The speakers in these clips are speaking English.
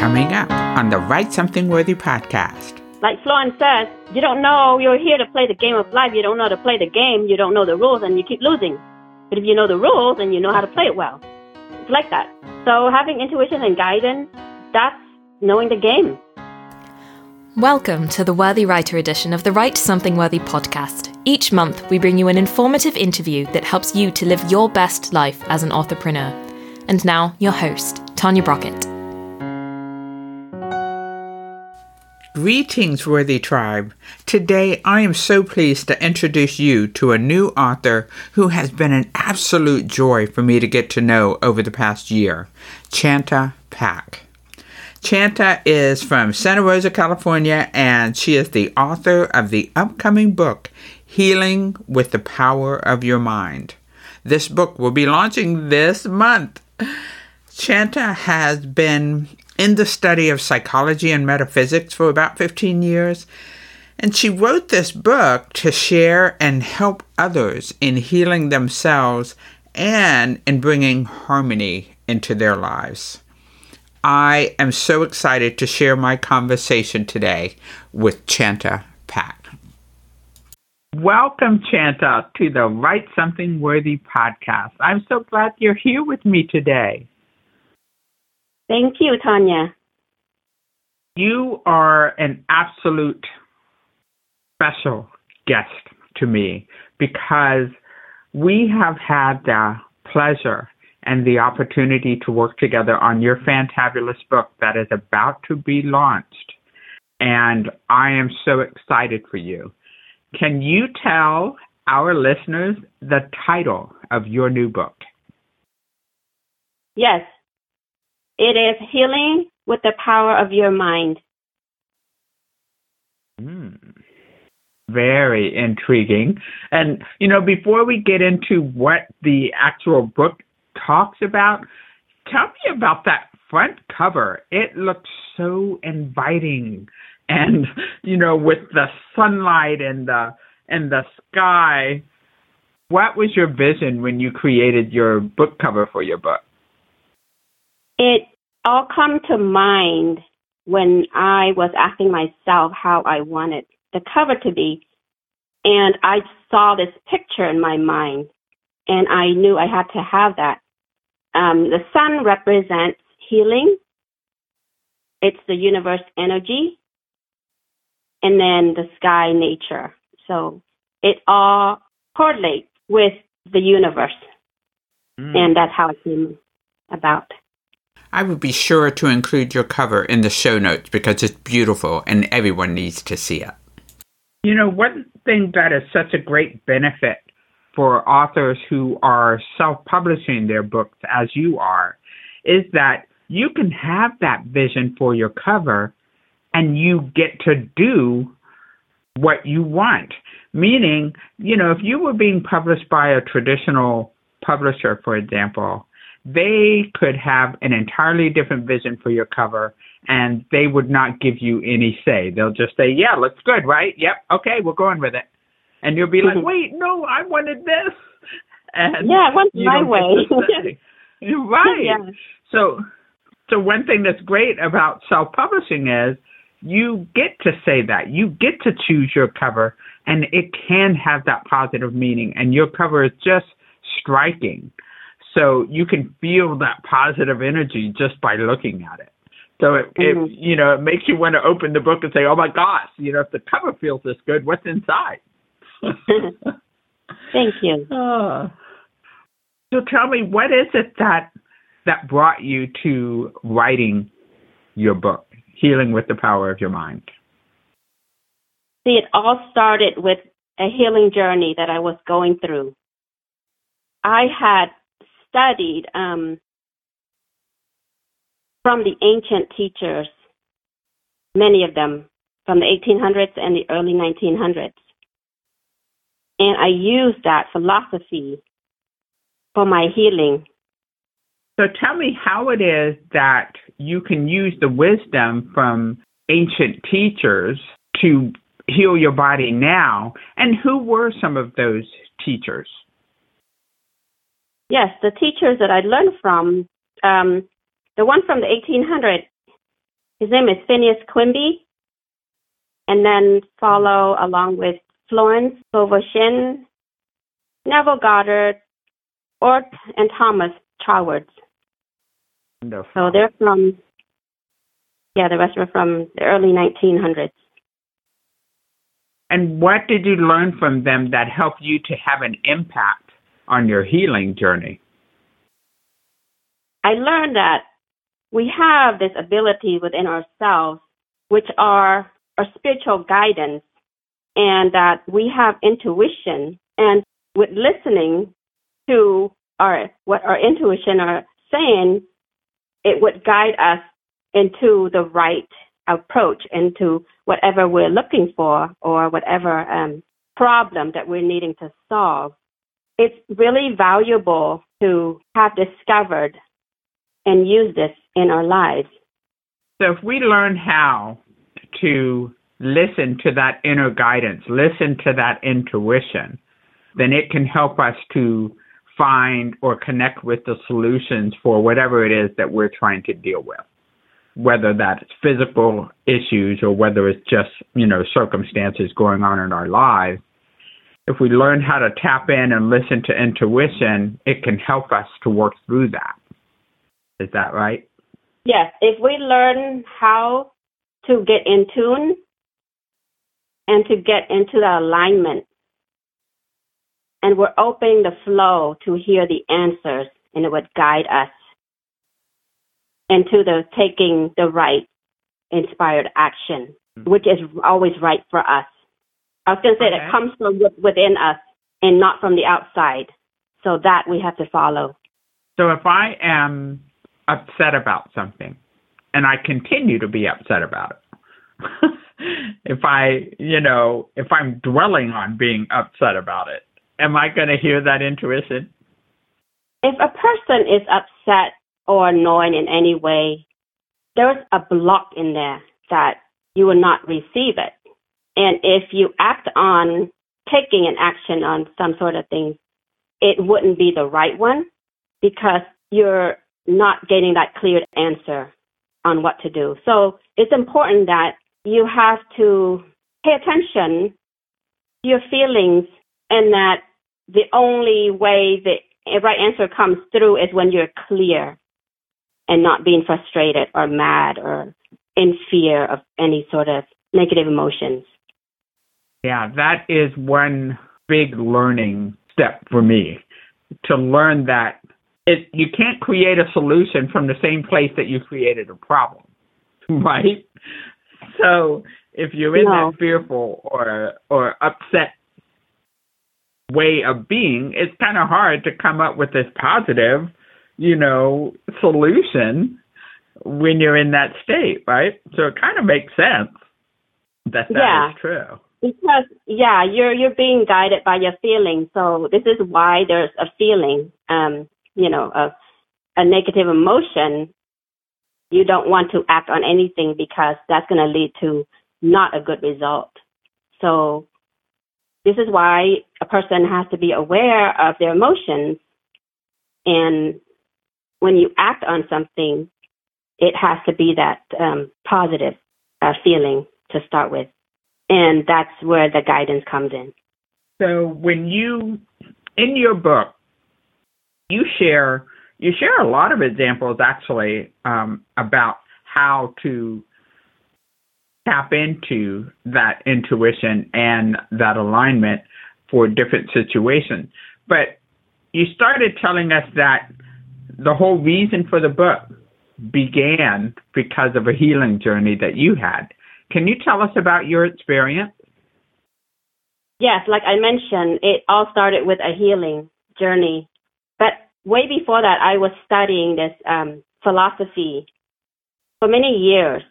coming up on the Write Something Worthy podcast. Like Florence says, you don't know you're here to play the game of life. You don't know how to play the game. You don't know the rules, and you keep losing. But if you know the rules, and you know how to play it well. It's like that. So having intuition and guidance, that's knowing the game. Welcome to the Worthy Writer edition of the Write Something Worthy podcast. Each month, we bring you an informative interview that helps you to live your best life as an entrepreneur. And now, your host, Tanya Brockett. Greetings, Worthy Tribe. Today, I am so pleased to introduce you to a new author who has been an absolute joy for me to get to know over the past year Chantha Pak. Chantha is from Santa Rosa, California, and she is the author of the upcoming book, Healing with the Power of Your Mind. This book will be launching this month. Chantha has been in the study of psychology and metaphysics for about 15 years, and she wrote this book to share and help others in healing themselves and in bringing harmony into their lives. I am so excited to share my conversation today with Chantha Pak. Welcome, Chantha, to the Write Something Worthy podcast. I'm so glad you're here with me today. Thank you, Tanya. You are an absolute special guest to me because we have had the pleasure and the opportunity to work together on your fantabulous book that is about to be launched. And I am so excited for you. Can you tell our listeners the title of your new book? Yes. It is Healing with the Power of Your Mind. Mm. Very intriguing. And, you know, before we get into what the actual book talks about. Tell me about that front cover. It looks so inviting, and you know, with the sunlight and the and the sky. What was your vision when you created your book cover for your book? It all come to mind when I was asking myself how I wanted the cover to be, and I saw this picture in my mind, and I knew I had to have that. Um, the sun represents healing. It's the universe energy. And then the sky nature. So it all correlates with the universe. Mm. And that's how it came about. I would be sure to include your cover in the show notes because it's beautiful and everyone needs to see it. You know, one thing that is such a great benefit for authors who are self publishing their books, as you are, is that you can have that vision for your cover and you get to do what you want. Meaning, you know, if you were being published by a traditional publisher, for example, they could have an entirely different vision for your cover and they would not give you any say. They'll just say, yeah, looks good, right? Yep, okay, we're going with it and you'll be like, mm-hmm. "Wait, no, I wanted this." And yeah, I want my way. right. Yeah. So, so one thing that's great about self-publishing is you get to say that you get to choose your cover, and it can have that positive meaning. And your cover is just striking, so you can feel that positive energy just by looking at it. So it, mm-hmm. it you know it makes you want to open the book and say, "Oh my gosh, you know if the cover feels this good, what's inside?" Thank you. Uh, so tell me, what is it that that brought you to writing your book, Healing with the Power of Your Mind? See, it all started with a healing journey that I was going through. I had studied um, from the ancient teachers, many of them from the 1800s and the early 1900s. And I use that philosophy for my healing. So tell me how it is that you can use the wisdom from ancient teachers to heal your body now, and who were some of those teachers? Yes, the teachers that I learned from, um, the one from the 1800s, his name is Phineas Quimby, and then follow along with Florence Scovel Neville Goddard, Ort, and Thomas Troward. Wonderful. So they're from, yeah, the rest are from the early 1900s. And what did you learn from them that helped you to have an impact on your healing journey? I learned that we have this ability within ourselves, which are our spiritual guidance, and that we have intuition. And with listening to our what our intuition are saying, it would guide us into the right approach, into whatever we're looking for or whatever um, problem that we're needing to solve. It's really valuable to have discovered and use this in our lives. So, if we learn how to listen to that inner guidance, listen to that intuition, then it can help us to find or connect with the solutions for whatever it is that we're trying to deal with. Whether that's physical issues or whether it's just, you know, circumstances going on in our lives. If we learn how to tap in and listen to intuition, it can help us to work through that. Is that right? Yes. If we learn how to get in tune and to get into the alignment, and we're opening the flow to hear the answers, and it would guide us into the taking the right inspired action, mm-hmm. which is always right for us. I was going to say okay. that comes from within us and not from the outside. So that we have to follow. So if I am upset about something and I continue to be upset about it, if I, you know, if I'm dwelling on being upset about it, am I going to hear that intuition? If a person is upset or annoyed in any way, there's a block in there that you will not receive it. And if you act on taking an action on some sort of thing, it wouldn't be the right one because you're not getting that clear answer on what to do. So it's important that you have to pay attention to your feelings and that the only way the right answer comes through is when you're clear and not being frustrated or mad or in fear of any sort of negative emotions. Yeah, that is one big learning step for me to learn that it you can't create a solution from the same place that you created a problem, right? So if you're in no. that fearful or or upset way of being, it's kind of hard to come up with this positive, you know, solution when you're in that state, right? So it kind of makes sense that that yeah. is true. Because yeah, you're you're being guided by your feelings. So this is why there's a feeling, um, you know, of a negative emotion. You don't want to act on anything because that's going to lead to not a good result. So this is why a person has to be aware of their emotions. And when you act on something, it has to be that um, positive uh, feeling to start with. And that's where the guidance comes in. So when you, in your book, you share you share a lot of examples actually um, about how to tap into that intuition and that alignment for different situations. But you started telling us that the whole reason for the book began because of a healing journey that you had. Can you tell us about your experience? Yes, like I mentioned, it all started with a healing journey. But way before that, I was studying this um, philosophy for many years.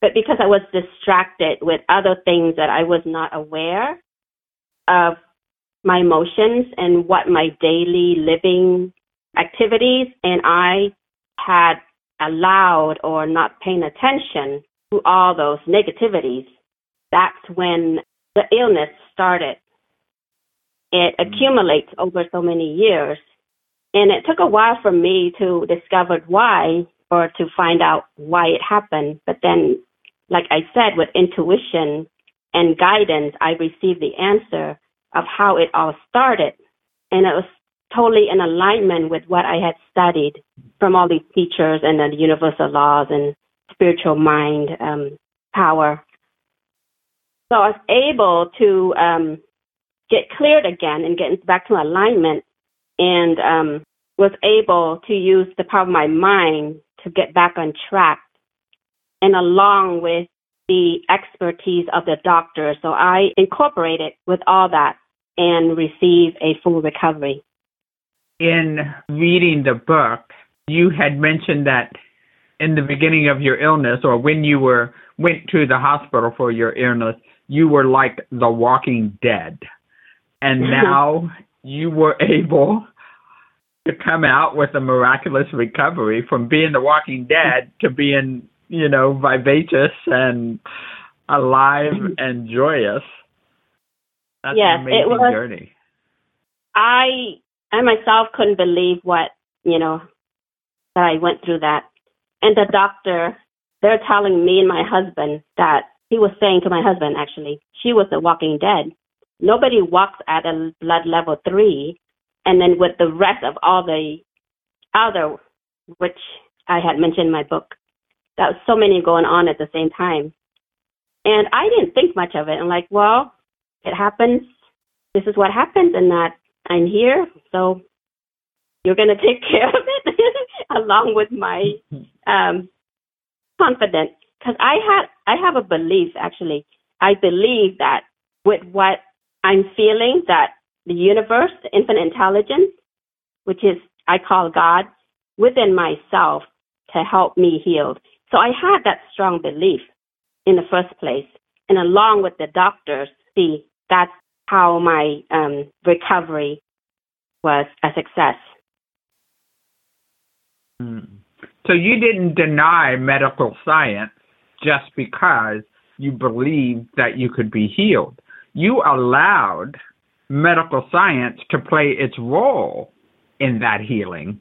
But because I was distracted with other things that I was not aware of my emotions and what my daily living activities, and I had allowed or not paying attention to all those negativities, that's when the illness started. It mm. accumulates over so many years. And it took a while for me to discover why or to find out why it happened. But then, like I said, with intuition and guidance, I received the answer of how it all started. And it was totally in alignment with what I had studied from all these teachers and the universal laws and spiritual mind um, power. So I was able to um, get cleared again and get back to alignment and um, was able to use the power of my mind to get back on track and along with the expertise of the doctor. So I incorporated with all that and receive a full recovery. In reading the book, you had mentioned that in the beginning of your illness or when you were went to the hospital for your illness, you were like the walking dead. And mm-hmm. now you were able to come out with a miraculous recovery from being the walking dead to being, you know, vivacious and alive mm-hmm. and joyous. That's yes, an amazing it was, journey. I I myself couldn't believe what, you know, that I went through that. And the doctor, they're telling me and my husband that he was saying to my husband actually, she was the walking dead. Nobody walks at a blood level three and then with the rest of all the other, which I had mentioned in my book, that was so many going on at the same time. And I didn't think much of it. I'm like, well, it happens. This is what happens, and that I'm here, so you're going to take care of along with my um, confidence. Because I had, I have a belief actually. I believe that with what I'm feeling, that the universe, the infinite intelligence, which is I call God, within myself to help me heal. So I had that strong belief in the first place. And along with the doctors, see, that's how my um, recovery was a success. So you didn't deny medical science just because you believed that you could be healed. You allowed medical science to play its role in that healing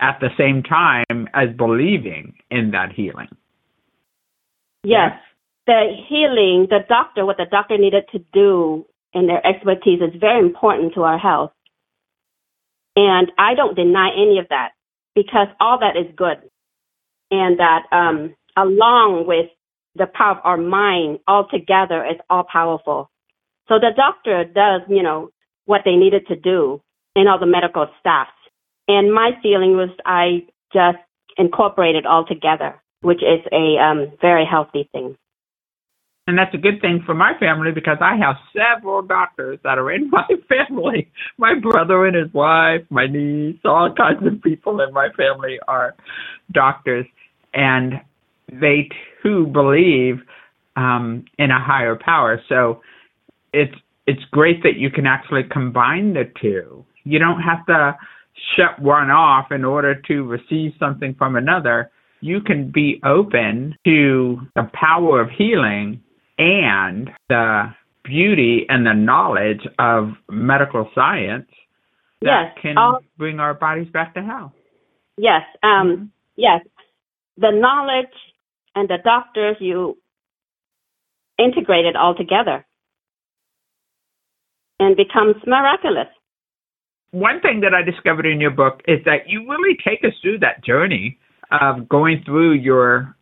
at the same time as believing in that healing. Yes. The healing, the doctor, what the doctor needed to do and their expertise is very important to our health. And I don't deny any of that because all that is good. And that um, along with the power of our mind all together is all powerful. So the doctor does, you know, what they needed to do and all the medical staff. And my feeling was I just incorporated all together, which is a um, very healthy thing. And that's a good thing for my family because I have several doctors that are in my family. My brother and his wife, my niece, all kinds of people in my family are doctors. And they too believe um, in a higher power. So it's it's great that you can actually combine the two. You don't have to shut one off in order to receive something from another. You can be open to the power of healing and the beauty and the knowledge of medical science that yes, can all, bring our bodies back to health. Yes, um, yes. The knowledge and the doctors, you integrate it all together and becomes miraculous. One thing that I discovered in your book is that you really take us through that journey of going through your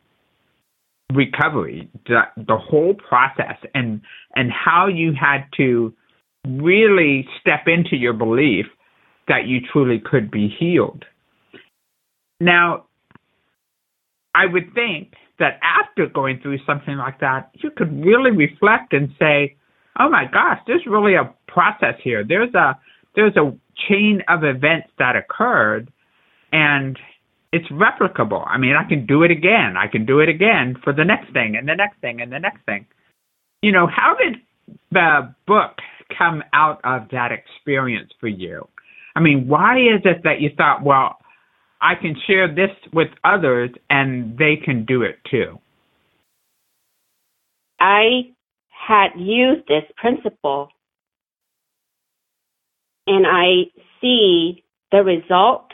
recovery, the, the whole process, and and how you had to really step into your belief that you truly could be healed. Now, I would think that after going through something like that, you could really reflect and say, "Oh my gosh, there's really a process here. There's a there's a chain of events that occurred, and it's replicable. I mean, I can do it again. I can do it again for the next thing and the next thing and the next thing. You know, how did the book come out of that experience for you? I mean, why is it that you thought, well, I can share this with others and they can do it too? I had used this principle and I see the result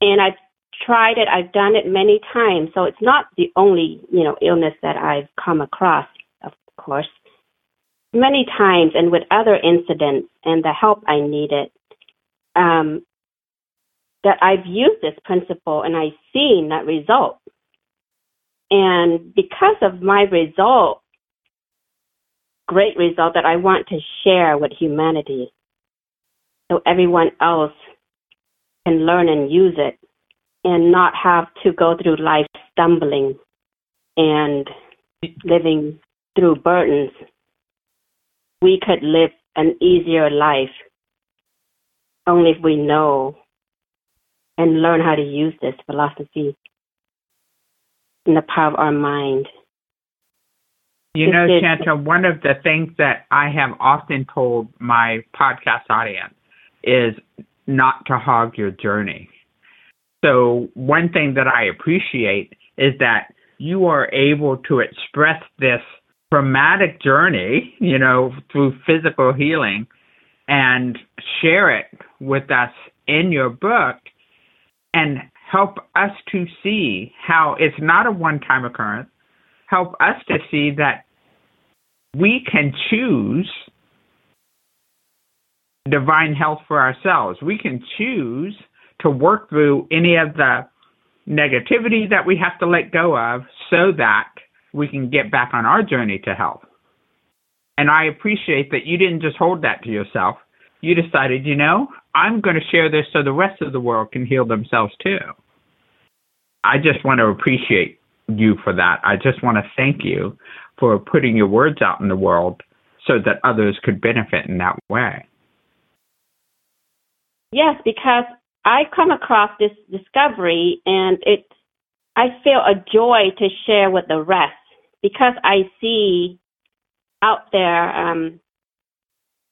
and I've tried it. I've done it many times. So it's not the only, you know, illness that I've come across, of course. Many times and with other incidents and the help I needed, um, that I've used this principle and I've seen that result. And because of my result, great result that I want to share with humanity so everyone else can learn and use it and not have to go through life stumbling and living through burdens. We could live an easier life only if we know and learn how to use this philosophy in the power of our mind. You know, Chantha, one of the things that I have often told my podcast audience is not to hog your journey. So, one thing that I appreciate is that you are able to express this traumatic journey, you know, through physical healing and share it with us in your book and help us to see how it's not a one time occurrence, help us to see that we can choose divine health for ourselves. We can choose to work through any of the negativity that we have to let go of so that we can get back on our journey to health. And I appreciate that you didn't just hold that to yourself. You decided, you know, I'm going to share this so the rest of the world can heal themselves too. I just want to appreciate you for that. I just want to thank you for putting your words out in the world so that others could benefit in that way. Yes, because I come across this discovery and it I feel a joy to share with the rest because I see out there um,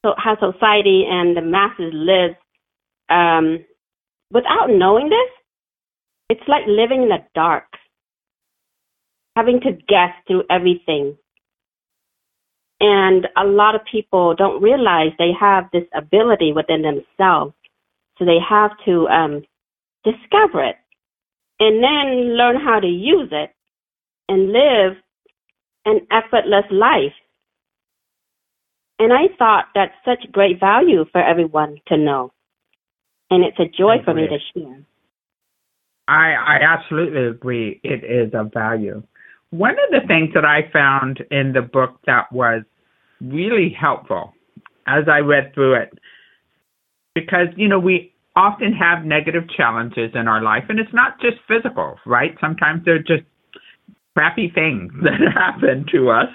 so how society and the masses live um, without knowing this. It's like living in the dark, having to guess through everything. And a lot of people don't realize they have this ability within themselves. So they have to um, discover it and then learn how to use it and live an effortless life. And I thought that's such great value for everyone to know. And it's a joy for me to share. I, I absolutely agree. It is of value. One of the things that I found in the book that was really helpful as I read through it, because, you know, we often have negative challenges in our life, and it's not just physical, right? Sometimes they're just crappy things that happen to us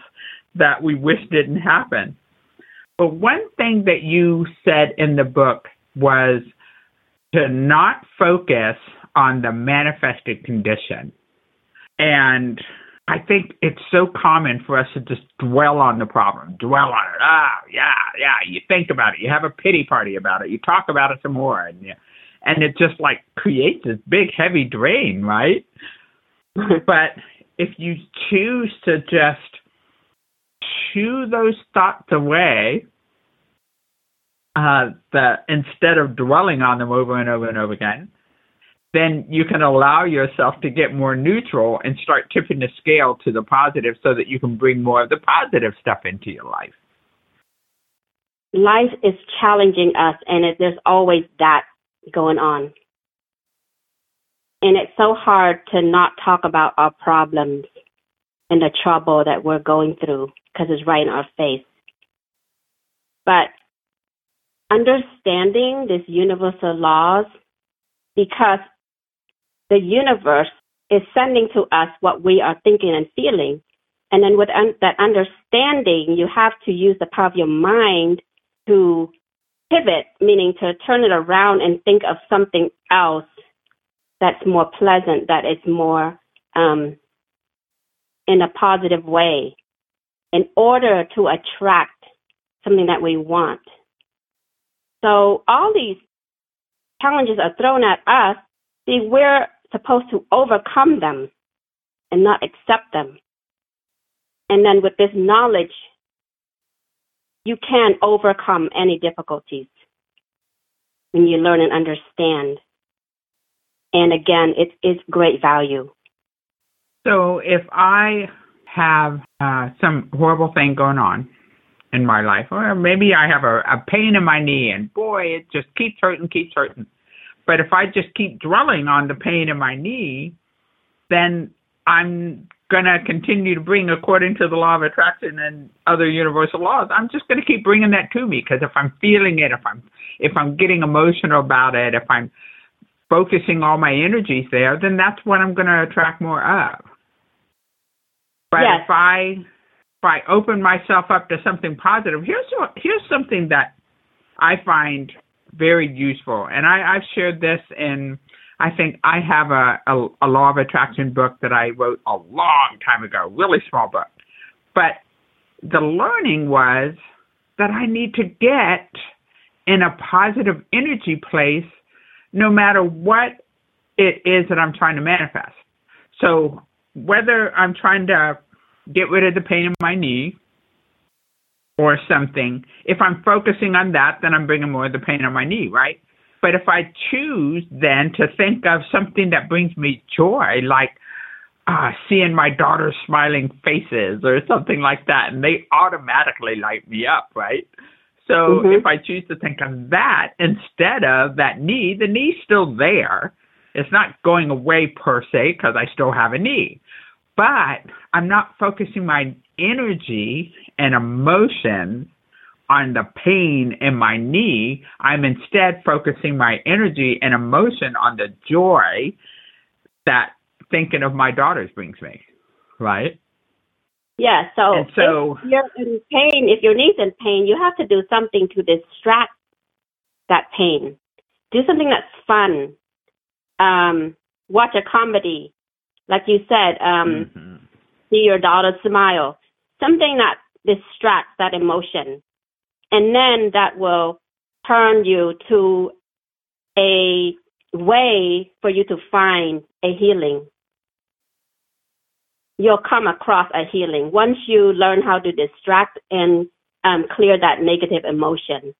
that we wish didn't happen. But one thing that you said in the book was to not focus on the manifested condition. And I think it's so common for us to just dwell on the problem, dwell on it. Ah, yeah, yeah. You think about it. You have a pity party about it. You talk about it some more, and you, and it just like creates this big heavy drain, right? but if you choose to just shoo those thoughts away, uh, the instead of dwelling on them over and over and over again, then you can allow yourself to get more neutral and start tipping the scale to the positive so that you can bring more of the positive stuff into your life. Life is challenging us, and it, there's always that going on. And it's so hard to not talk about our problems and the trouble that we're going through because it's right in our face. But understanding these universal laws, because the universe is sending to us what we are thinking and feeling. And then with un- that understanding, you have to use the power of your mind to pivot, meaning to turn it around and think of something else that's more pleasant, that is more um, in a positive way, in order to attract something that we want. So all these challenges are thrown at us. See, we're supposed to overcome them and not accept them. And then with this knowledge, you can overcome any difficulties when you learn and understand. And again, it is great value. So if I have uh, some horrible thing going on in my life, or maybe I have a, a pain in my knee, and boy, it just keeps hurting, keeps hurting. But if I just keep dwelling on the pain in my knee, then I'm going to continue to bring, according to the law of attraction and other universal laws, I'm just going to keep bringing that to me because if I'm feeling it, if I'm if I'm getting emotional about it, if I'm focusing all my energies there, then that's what I'm going to attract more of. But yes. if I if I open myself up to something positive, here's what, here's something that I find very useful, and I, I've shared this in I think I have a, a, a law of attraction book that I wrote a long time ago, really small book. But the learning was that I need to get in a positive energy place no matter what it is that I'm trying to manifest. So whether I'm trying to get rid of the pain in my knee or something, if I'm focusing on that, then I'm bringing more of the pain on my knee, right? But if I choose then to think of something that brings me joy, like uh, seeing my daughter's smiling faces or something like that, and they automatically light me up, right? So mm-hmm. if I choose to think of that instead of that knee, the knee's still there. It's not going away per se because I still have a knee. But I'm not focusing my energy and emotion on the pain in my knee. I'm instead focusing my energy and emotion on the joy that thinking of my daughters brings me. Right? Yeah, so, and so if you're in pain, if your knee's in pain, you have to do something to distract that pain. Do something that's fun. Um, watch a comedy, like you said. Um, mm-hmm. See your daughter smile. Something that distracts that emotion and then that will turn you to a way for you to find a healing. You'll come across a healing once you learn how to distract and um, clear that negative emotion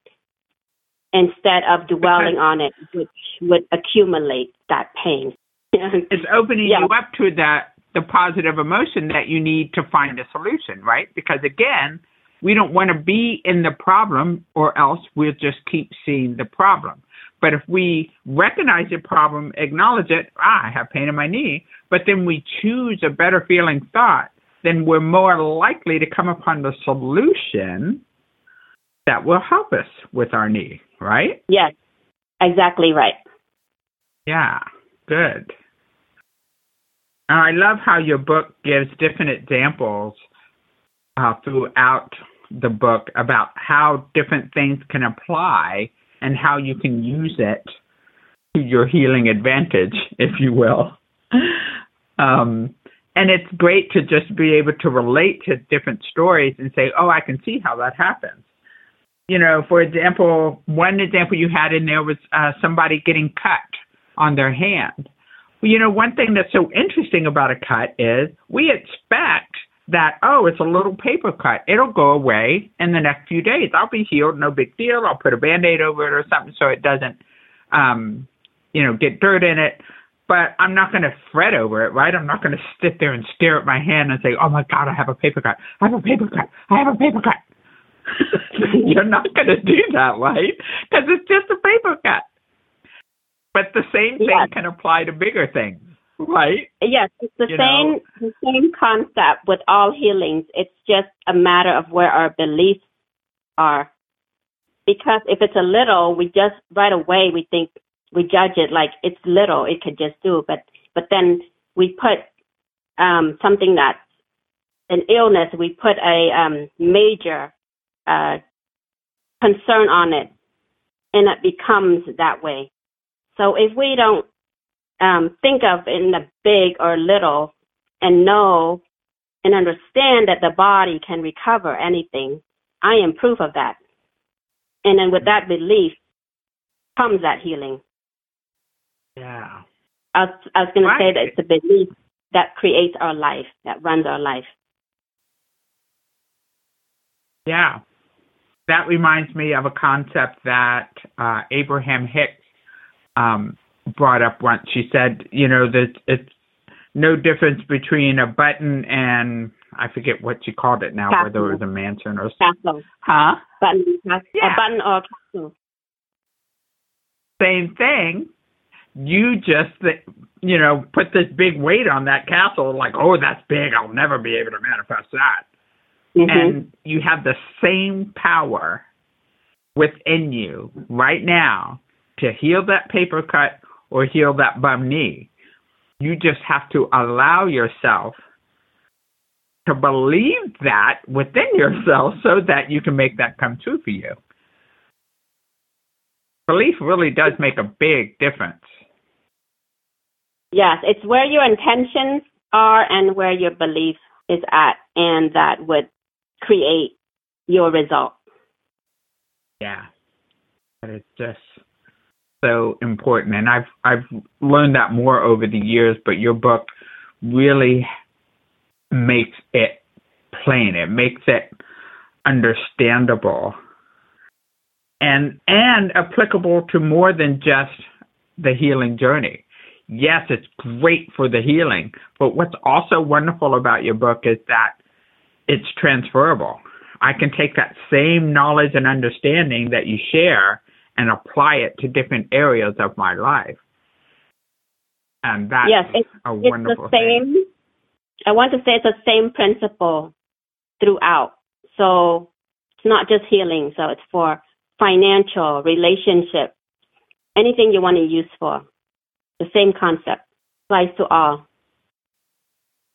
instead of dwelling on it, which would accumulate that pain. it's opening yeah. you up to that the positive emotion that you need to find a solution, right? Because again, we don't want to be in the problem or else we'll just keep seeing the problem. But if we recognize the problem, acknowledge it, ah, I have pain in my knee, but then we choose a better feeling thought, then we're more likely to come upon the solution that will help us with our knee, right? Yes, exactly right. Yeah, good. And I love how your book gives different examples uh, throughout the book about how different things can apply and how you can use it to your healing advantage, if you will. Um, and it's great to just be able to relate to different stories and say, oh, I can see how that happens. You know, for example, one example you had in there was uh, somebody getting cut on their hand. Well, you know, one thing that's so interesting about a cut is we expect that, oh, it's a little paper cut. It'll go away in the next few days. I'll be healed, no big deal. I'll put a band aid over it or something so it doesn't, um, you know, get dirt in it. But I'm not going to fret over it, right? I'm not going to sit there and stare at my hand and say, oh my God, I have a paper cut. I have a paper cut. I have a paper cut. You're not going to do that, right? Because it's just a paper cut. But the same thing can apply to bigger things right? Yes, it's the you same know? the same concept with all healings. It's just a matter of where our beliefs are. Because if it's a little, we just right away we think we judge it like it's little, it could just do. But but then we put um, something that's an illness, we put a um, major uh, concern on it, and it becomes that way. So if we don't um, think of in the big or little and know and understand that the body can recover anything, I am proof of that. And then with that belief comes that healing. Yeah. I was, I was going to say that it's the belief that creates our life, that runs our life. Yeah. That reminds me of a concept that uh, Abraham Hicks um, brought up once. She said, you know, that it's no difference between a button and I forget what she called it now, Castle. whether it was a mansion or Castle. huh? Button, cas- Yeah. a button or castle. Same thing. You just, you know, put this big weight on that castle, like, oh, that's big. I'll never be able to manifest that. Mhm. and you have the same power within you right now to heal that paper cut or heal that bum knee. You just have to allow yourself to believe that within yourself so that you can make that come true for you. Belief really does make a big difference. Yes, it's where your intentions are and where your belief is at, and that would create your result. Yeah. But it's just so important and I've I've learned that more over the years, but your book really makes it plain. It makes it understandable and and applicable to more than just the healing journey. Yes, it's great for the healing, but what's also wonderful about your book is that it's transferable. I can take that same knowledge and understanding that you share and apply it to different areas of my life. And that's yes, it's, a it's wonderful the thing. same. I want to say it's the same principle throughout. So it's not just healing. So it's for financial, relationship, anything you want to use for. The same concept applies to all.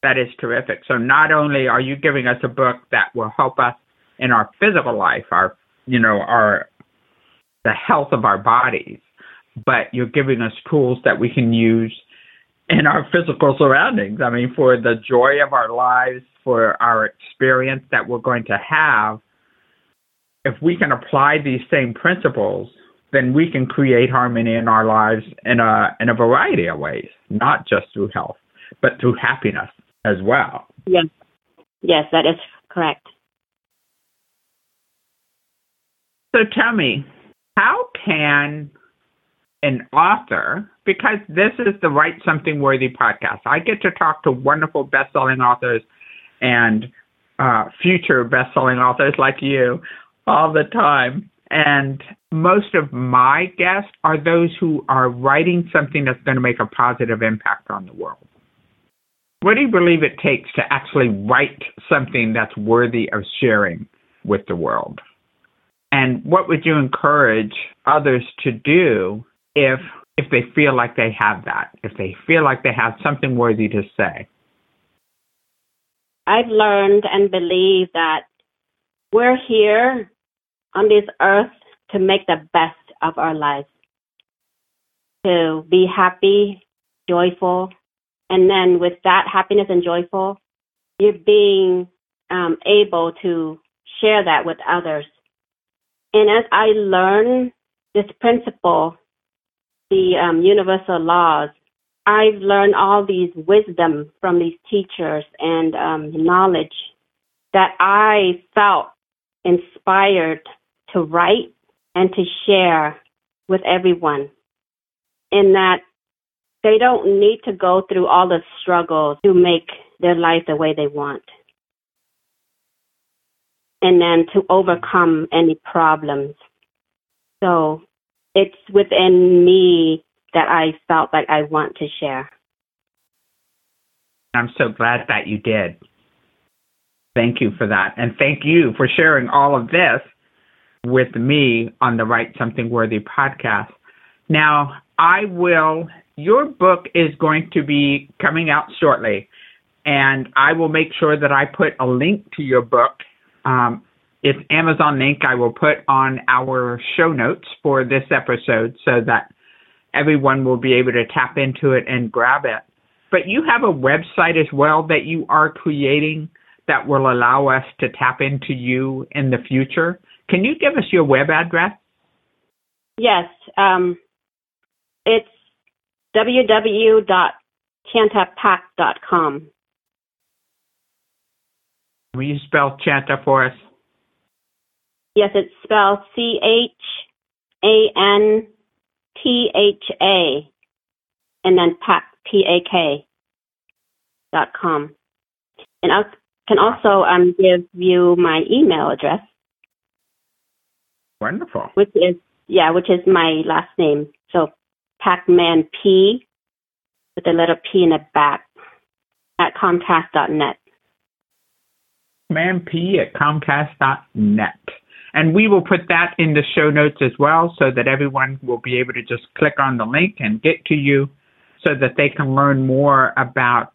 That is terrific. So not only are you giving us a book that will help us in our physical life, our you know, our the health of our bodies, but you're giving us tools that we can use in our physical surroundings. I mean, for the joy of our lives, for our experience that we're going to have, if we can apply these same principles, then we can create harmony in our lives in a in a variety of ways, not just through health, but through happiness as well. Yes. Yes, that is correct. So tell me, how can an author, because this is the Write Something Worthy podcast, I get to talk to wonderful best-selling authors and uh, future best-selling authors like you all the time. And most of my guests are those who are writing something that's going to make a positive impact on the world. What do you believe it takes to actually write something that's worthy of sharing with the world? And what would you encourage others to do if if they feel like they have that, if they feel like they have something worthy to say? I've learned and believe that we're here on this earth to make the best of our lives, to be happy, joyful, and then with that happiness and joyful, you're being um, able to share that with others. And as I learn this principle, the um, universal laws, I've learned all these wisdom from these teachers and um, knowledge that I felt inspired to write and to share with everyone. In that they don't need to go through all the struggles to make their life the way they want. And then to overcome any problems. So it's within me that I felt like I want to share. I'm so glad that you did. Thank you for that. And thank you for sharing all of this with me on the Write Something Worthy podcast. Now, I will, your book is going to be coming out shortly, and I will make sure that I put a link to your book. Um, it's Amazon link I will put on our show notes for this episode so that everyone will be able to tap into it and grab it. But you have a website as well that you are creating that will allow us to tap into you in the future. Can you give us your web address? Yes, um, it's www.chanthapak.com. Will you spell Chantha for us? Yes, it's spelled C H A N T H A. and then Pak P-A-K dot com. And I can also um, give you my email address. Wonderful. Which is, yeah, which is my last name. So Pacman P with the letter P in the back at comcast.net. Pacman P at comcast.net. And we will put that in the show notes as well so that everyone will be able to just click on the link and get to you so that they can learn more about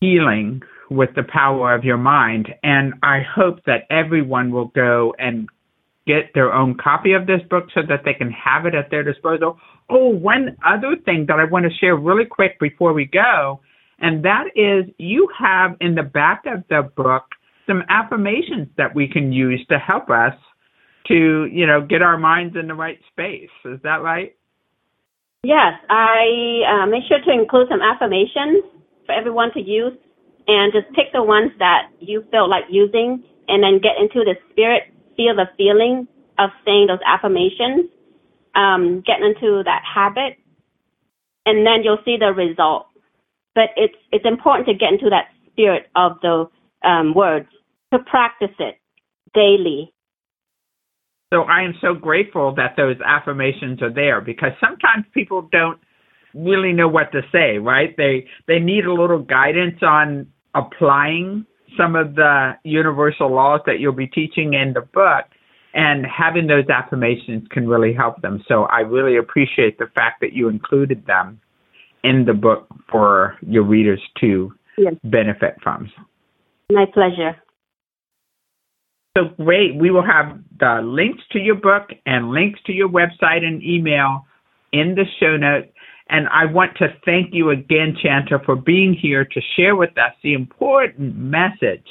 healing with the power of your mind. And I hope that everyone will go and get their own copy of this book so that they can have it at their disposal. Oh, one other thing that I want to share really quick before we go, and that is you have in the back of the book some affirmations that we can use to help us to, you know, get our minds in the right space. Is that right? Yes, I uh, make sure to include some affirmations for everyone to use and just pick the ones that you feel like using and then get into the spirit, feel the feeling of saying those affirmations, um, get into that habit, and then you'll see the result. But it's it's important to get into that spirit of the um, words to practice it daily. So I am so grateful that those affirmations are there because sometimes people don't really know what to say, right? They they need a little guidance on applying some of the universal laws that you'll be teaching in the book and having those affirmations can really help them. So I really appreciate the fact that you included them in the book for your readers to yes. benefit from. My pleasure. So great. We will have the links to your book and links to your website and email in the show notes. And I want to thank you again, Chantha, for being here to share with us the important message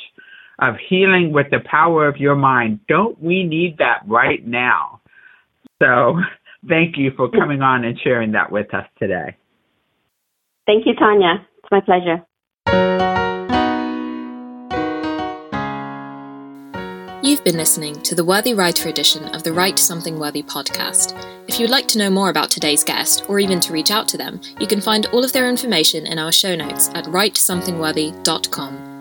of healing with the power of your mind. Don't we need that right now? So thank you for coming on and sharing that with us today. Thank you, Tanya. It's my pleasure. You've been listening to the Worthy Writer edition of the Write Something Worthy podcast. If you'd like to know more about today's guest, or even to reach out to them, you can find all of their information in our show notes at writesomethingworthy.com.